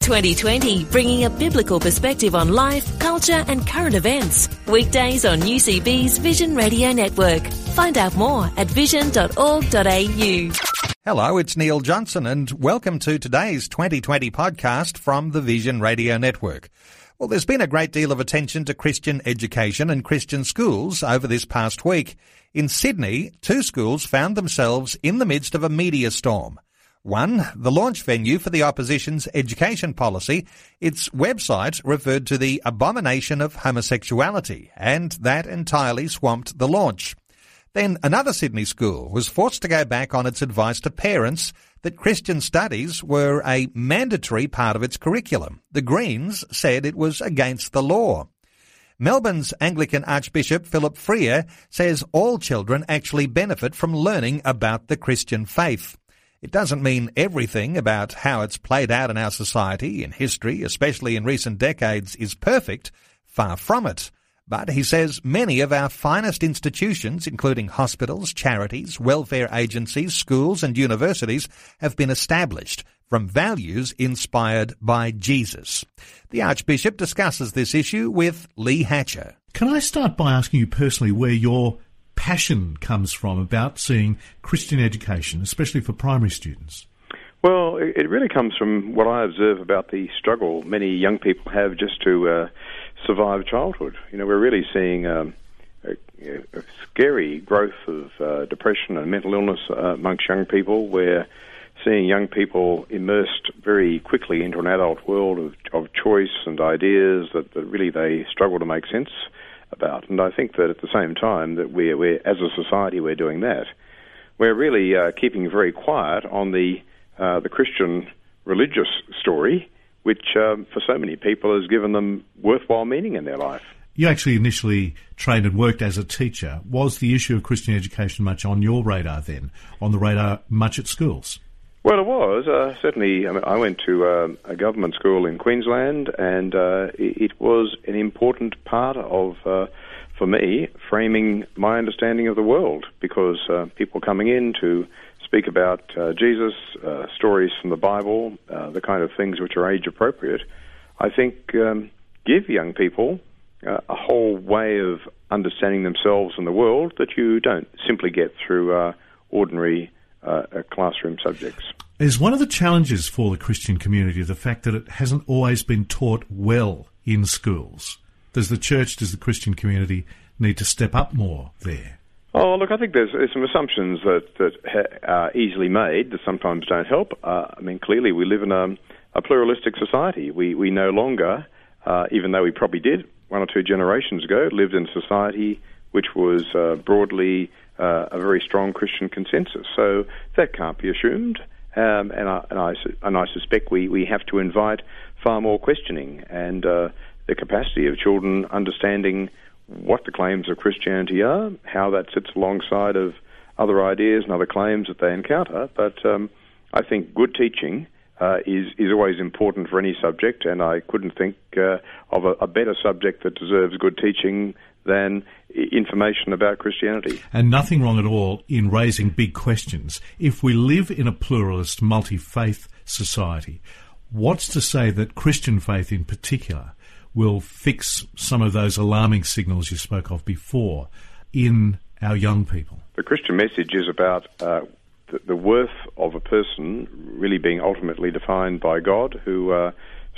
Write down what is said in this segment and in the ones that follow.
2020, bringing a biblical perspective on life, culture, and current events. Weekdays on UCB's Vision Radio Network. Find out more at vision.org.au. Hello, it's Neil Johnson, and welcome to today's 2020 podcast from the Vision Radio Network. Well, there's been a great deal of attention to Christian education and Christian schools over this past week. In Sydney, two schools found themselves in the midst of a media storm. One, the launch venue for the opposition's education policy. Its website referred to the abomination of homosexuality, and that entirely swamped the launch. Then another Sydney school was forced to go back on its advice to parents that Christian studies were a mandatory part of its curriculum. The Greens said it was against the law. Melbourne's Anglican Archbishop Philip Freier says all children actually benefit from learning about the Christian faith. It doesn't mean everything about how it's played out in our society, in history, especially in recent decades, is perfect. Far from it. But he says many of our finest institutions, including hospitals, charities, welfare agencies, schools and universities, have been established from values inspired by Jesus. The Archbishop discusses this issue with Leigh Hatcher. Can I start by asking you personally where your passion comes from about seeing Christian education, especially for primary students? Well, it really comes from what I observe about the struggle many young people have just to uh, survive childhood. You know, we're really seeing um, a, a, scary growth of uh, depression and mental illness uh, amongst young people. We're seeing young people immersed very quickly into an adult world of, of choice and ideas that, that really they struggle to make sense about. And I think that at the same time that we're, we're as a society, we're doing that. We're really uh, keeping very quiet on the uh, the Christian religious story, which um, for so many people has given them worthwhile meaning in their life. You actually initially trained and worked as a teacher. Was the issue of Christian education much on your radar then? On the radar much at schools? Well, it was uh, certainly. I, mean, I went to uh, a government school in Queensland, and uh, it, was an important part of, uh, for me, framing my understanding of the world. Because uh, people coming in to speak about uh, Jesus, stories from the Bible, the kind of things which are age appropriate, I think um, give young people a whole way of understanding themselves and the world that you don't simply get through ordinary uh, classroom subjects. Is one of the challenges for the Christian community the fact that it hasn't always been taught well in schools? Does the church, does the Christian community need to step up more there? Oh, look, I think there's, there's some assumptions that, that ha- are easily made that sometimes don't help. Uh, I mean, clearly we live in a, a pluralistic society. We, we no longer, uh, even though we probably did one or two generations ago, lived in a society which was uh, broadly uh, a very strong Christian consensus. So that can't be assumed. Um, and, I, and, I, and I suspect we, we have to invite far more questioning and uh, the capacity of children understanding what the claims of Christianity are, how that sits alongside of other ideas and other claims that they encounter. But um, I think good teaching uh, is is always important for any subject, and I couldn't think uh, of a, a, better subject that deserves good teaching than information about Christianity. And nothing wrong at all in raising big questions. If we live in a pluralist, multi faith society, what's to say that Christian faith in particular will fix some of those alarming signals you spoke of before in our young people? The Christian message is about uh, the, the, worth of a person really being ultimately defined by God, who uh,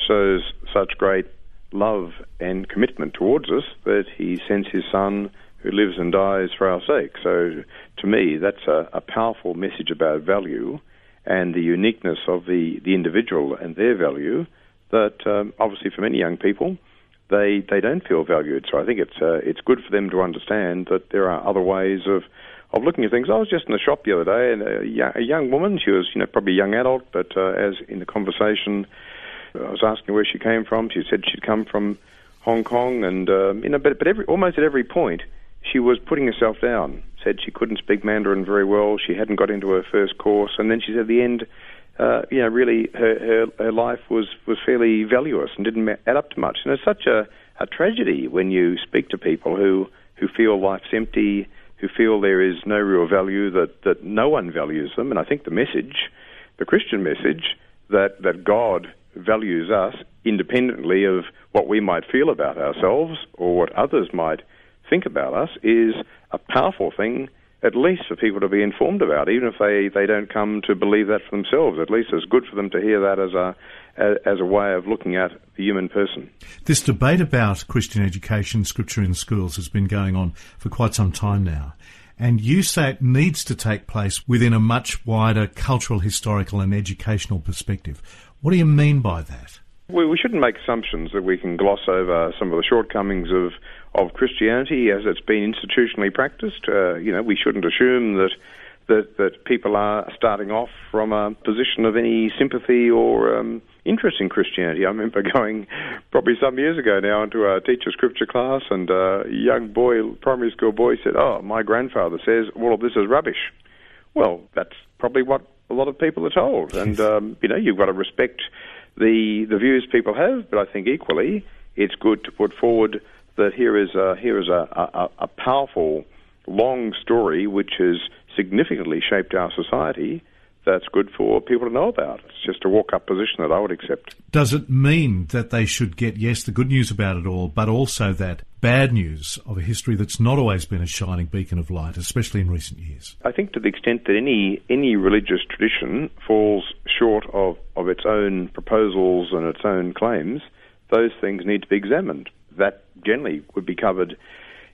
shows such great love and commitment towards us that he sends his son who lives and dies for our sake. So to me, that's a, a powerful message about value and the uniqueness of the, the individual and their value that um, obviously for many young people, they, they don't feel valued. So I think it's, uh, it's good for them to understand that there are other ways of, of looking at things. I was just in the shop the other day, and a, young, a young woman, she was you know probably a young adult, but uh, as in the conversation, I was asking where she came from. She said she'd come from Hong Kong, and um, you know, but but every almost at every point, she was putting herself down. Said she couldn't speak Mandarin very well. She hadn't got into her first course, and then she said at the end, uh, you know, really her, her her life was was fairly valueless and didn't add up to much. And it's such a a tragedy when you speak to people who who feel life's empty, who feel there is no real value, that that no one values them. And I think the message, the Christian message, that that God values us independently of what we might feel about ourselves or what others might think about us is a powerful thing, at least for people to be informed about, even if they, they don't come to believe that for themselves. At least it's good for them to hear that as a as a way of looking at the human person. This debate about Christian education, scripture in schools, has been going on for quite some time now. And you say it needs to take place within a much wider cultural, historical, and educational perspective. What do you mean by that? We, we shouldn't make assumptions that we can gloss over some of the shortcomings of, of Christianity as it's been institutionally practiced. Uh, you know, we shouldn't assume that, that that people are starting off from a position of any sympathy or um, interest in Christianity. I remember going probably some years ago now into a teacher scripture class, and a young boy, primary school boy, said, "Oh, my grandfather says all of this is rubbish." Well, that's probably what a lot of people are told, and um, you know you've got to respect the the views people have. But I think equally, it's good to put forward that here is a, here is a, a, a powerful, long story which has significantly shaped our society that's good for people to know about. It's just a walk up position that I would accept. Does it mean that they should get, yes, the good news about it all, but also that bad news of a history that's not always been a shining beacon of light, especially in recent years? I think to the extent that any, any religious tradition falls short of, of its own proposals and its own claims, those things need to be examined. That generally would be covered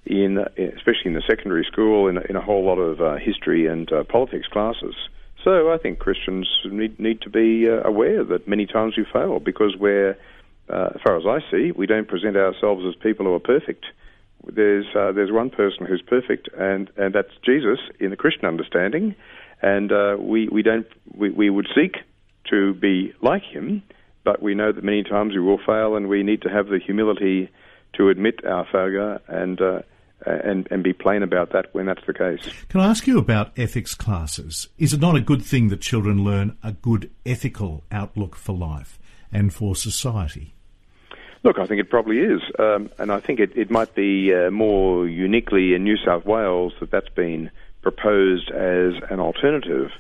in, especially in the secondary school, in, in a whole lot of uh, history and uh, politics classes. So I think Christians need, need to be uh, aware that many times we fail because we're, uh, as far as I see, we don't present ourselves as people who are perfect. There's uh, there's one person who's perfect, and, and that's Jesus in the Christian understanding, and uh, we we don't we, we would seek to be like him, but we know that many times we will fail, and we need to have the humility to admit our failure and uh, and, and be plain about that when that's the case. Can I ask you about ethics classes? Is it not a good thing that children learn a good ethical outlook for life and for society? Look, I think it probably is, um, and I think it, it might be uh, more uniquely in New South Wales that that's been proposed as an alternative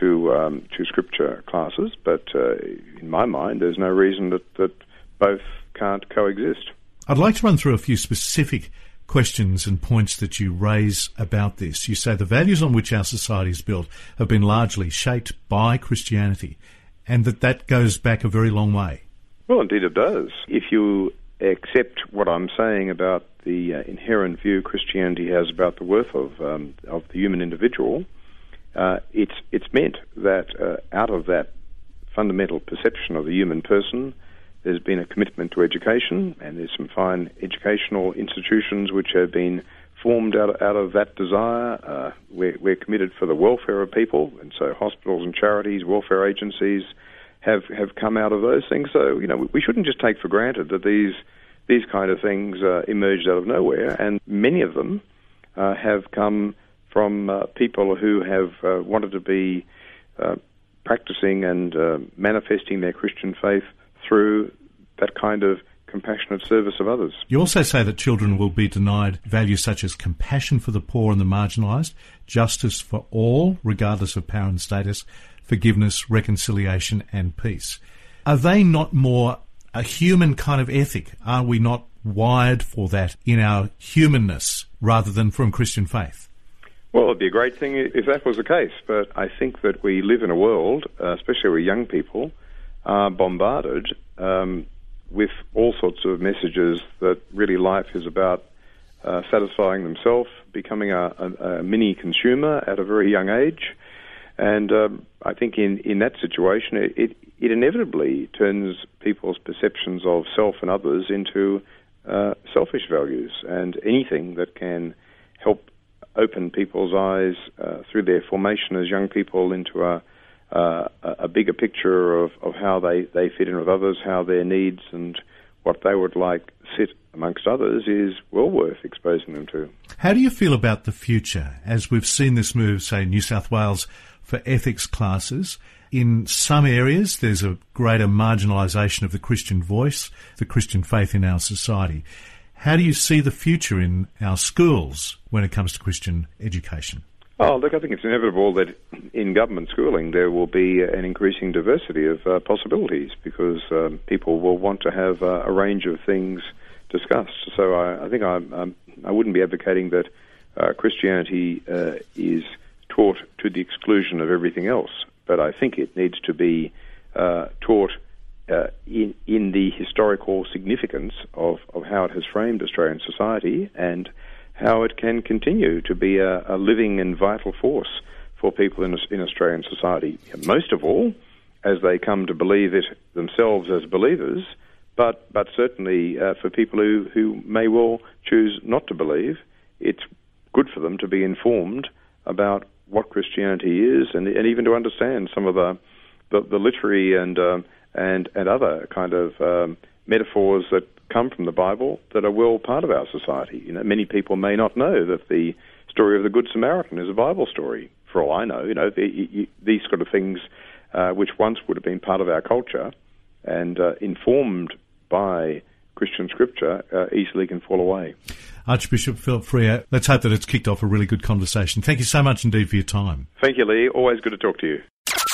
to um, to scripture classes. But uh, in my mind, there's no reason that, that both can't coexist. I'd like to run through a few specific questions and points that you raise about this. You say the values on which our society is built have been largely shaped by Christianity, and that that goes back a very long way. Well, indeed it does. If you accept what I'm saying about the uh, inherent view Christianity has about the worth of um, of the human individual, uh, it's it's meant that uh, out of that fundamental perception of the human person there's been a commitment to education, and there's some fine educational institutions which have been formed out of, out of that desire. Uh, we're, we're, committed for the welfare of people, and so hospitals and charities, welfare agencies have have come out of those things. So you know we shouldn't just take for granted that these these kind of things uh, emerged out of nowhere, and many of them uh, have come from uh, people who have uh, wanted to be uh, practicing and manifesting their Christian faith through that kind of compassionate service of others. You also say that children will be denied values such as compassion for the poor and the marginalised, justice for all, regardless of power and status, forgiveness, reconciliation, and peace. Are they not more a human kind of ethic? Are we not wired for that in our humanness rather than from Christian faith? Well, it'd be a great thing if that was the case, but I think that we live in a world, uh, especially with young people, are bombarded um, with all sorts of messages that really life is about uh, satisfying themselves, becoming a, a, a, mini consumer at a very young age. And um, I think in, in that situation, it, it, it, inevitably turns people's perceptions of self and others into uh, selfish values. And anything that can help open people's eyes uh, through their formation as young people into a uh, a bigger picture of, of how they, they fit in with others, how their needs and what they would like sit amongst others is well worth exposing them to. How do you feel about the future as we've seen this move, say, New South Wales for ethics classes? In some areas, there's a greater marginalisation of the Christian voice, the Christian faith in our society. How do you see the future in our schools when it comes to Christian education? Oh, look, I think it's inevitable that in government schooling there will be an increasing diversity of uh, possibilities because um, people will want to have uh, a range of things discussed. So I, I think I, I wouldn't be advocating that uh, Christianity uh, is taught to the exclusion of everything else, but I think it needs to be uh, taught uh, in, in the historical significance of, of how it has framed Australian society and how it can continue to be a, a living and vital force for people in, in Australian society. Most of all, as they come to believe it themselves as believers, but but certainly uh, for people who, who may well choose not to believe, it's good for them to be informed about what Christianity is, and, and even to understand some of the the, the literary and um, and and other kind of um, metaphors that come from the Bible that are well part of our society. You know, many people may not know that the story of the Good Samaritan is a Bible story. For all I know, you know, the, these sort of things, uh, which once would have been part of our culture and uh, informed by Christian scripture, uh, easily can fall away. Archbishop Philip Freier, let's hope that it's kicked off a really good conversation. Thank you so much indeed for your time. Thank you, Leigh. Always good to talk to you.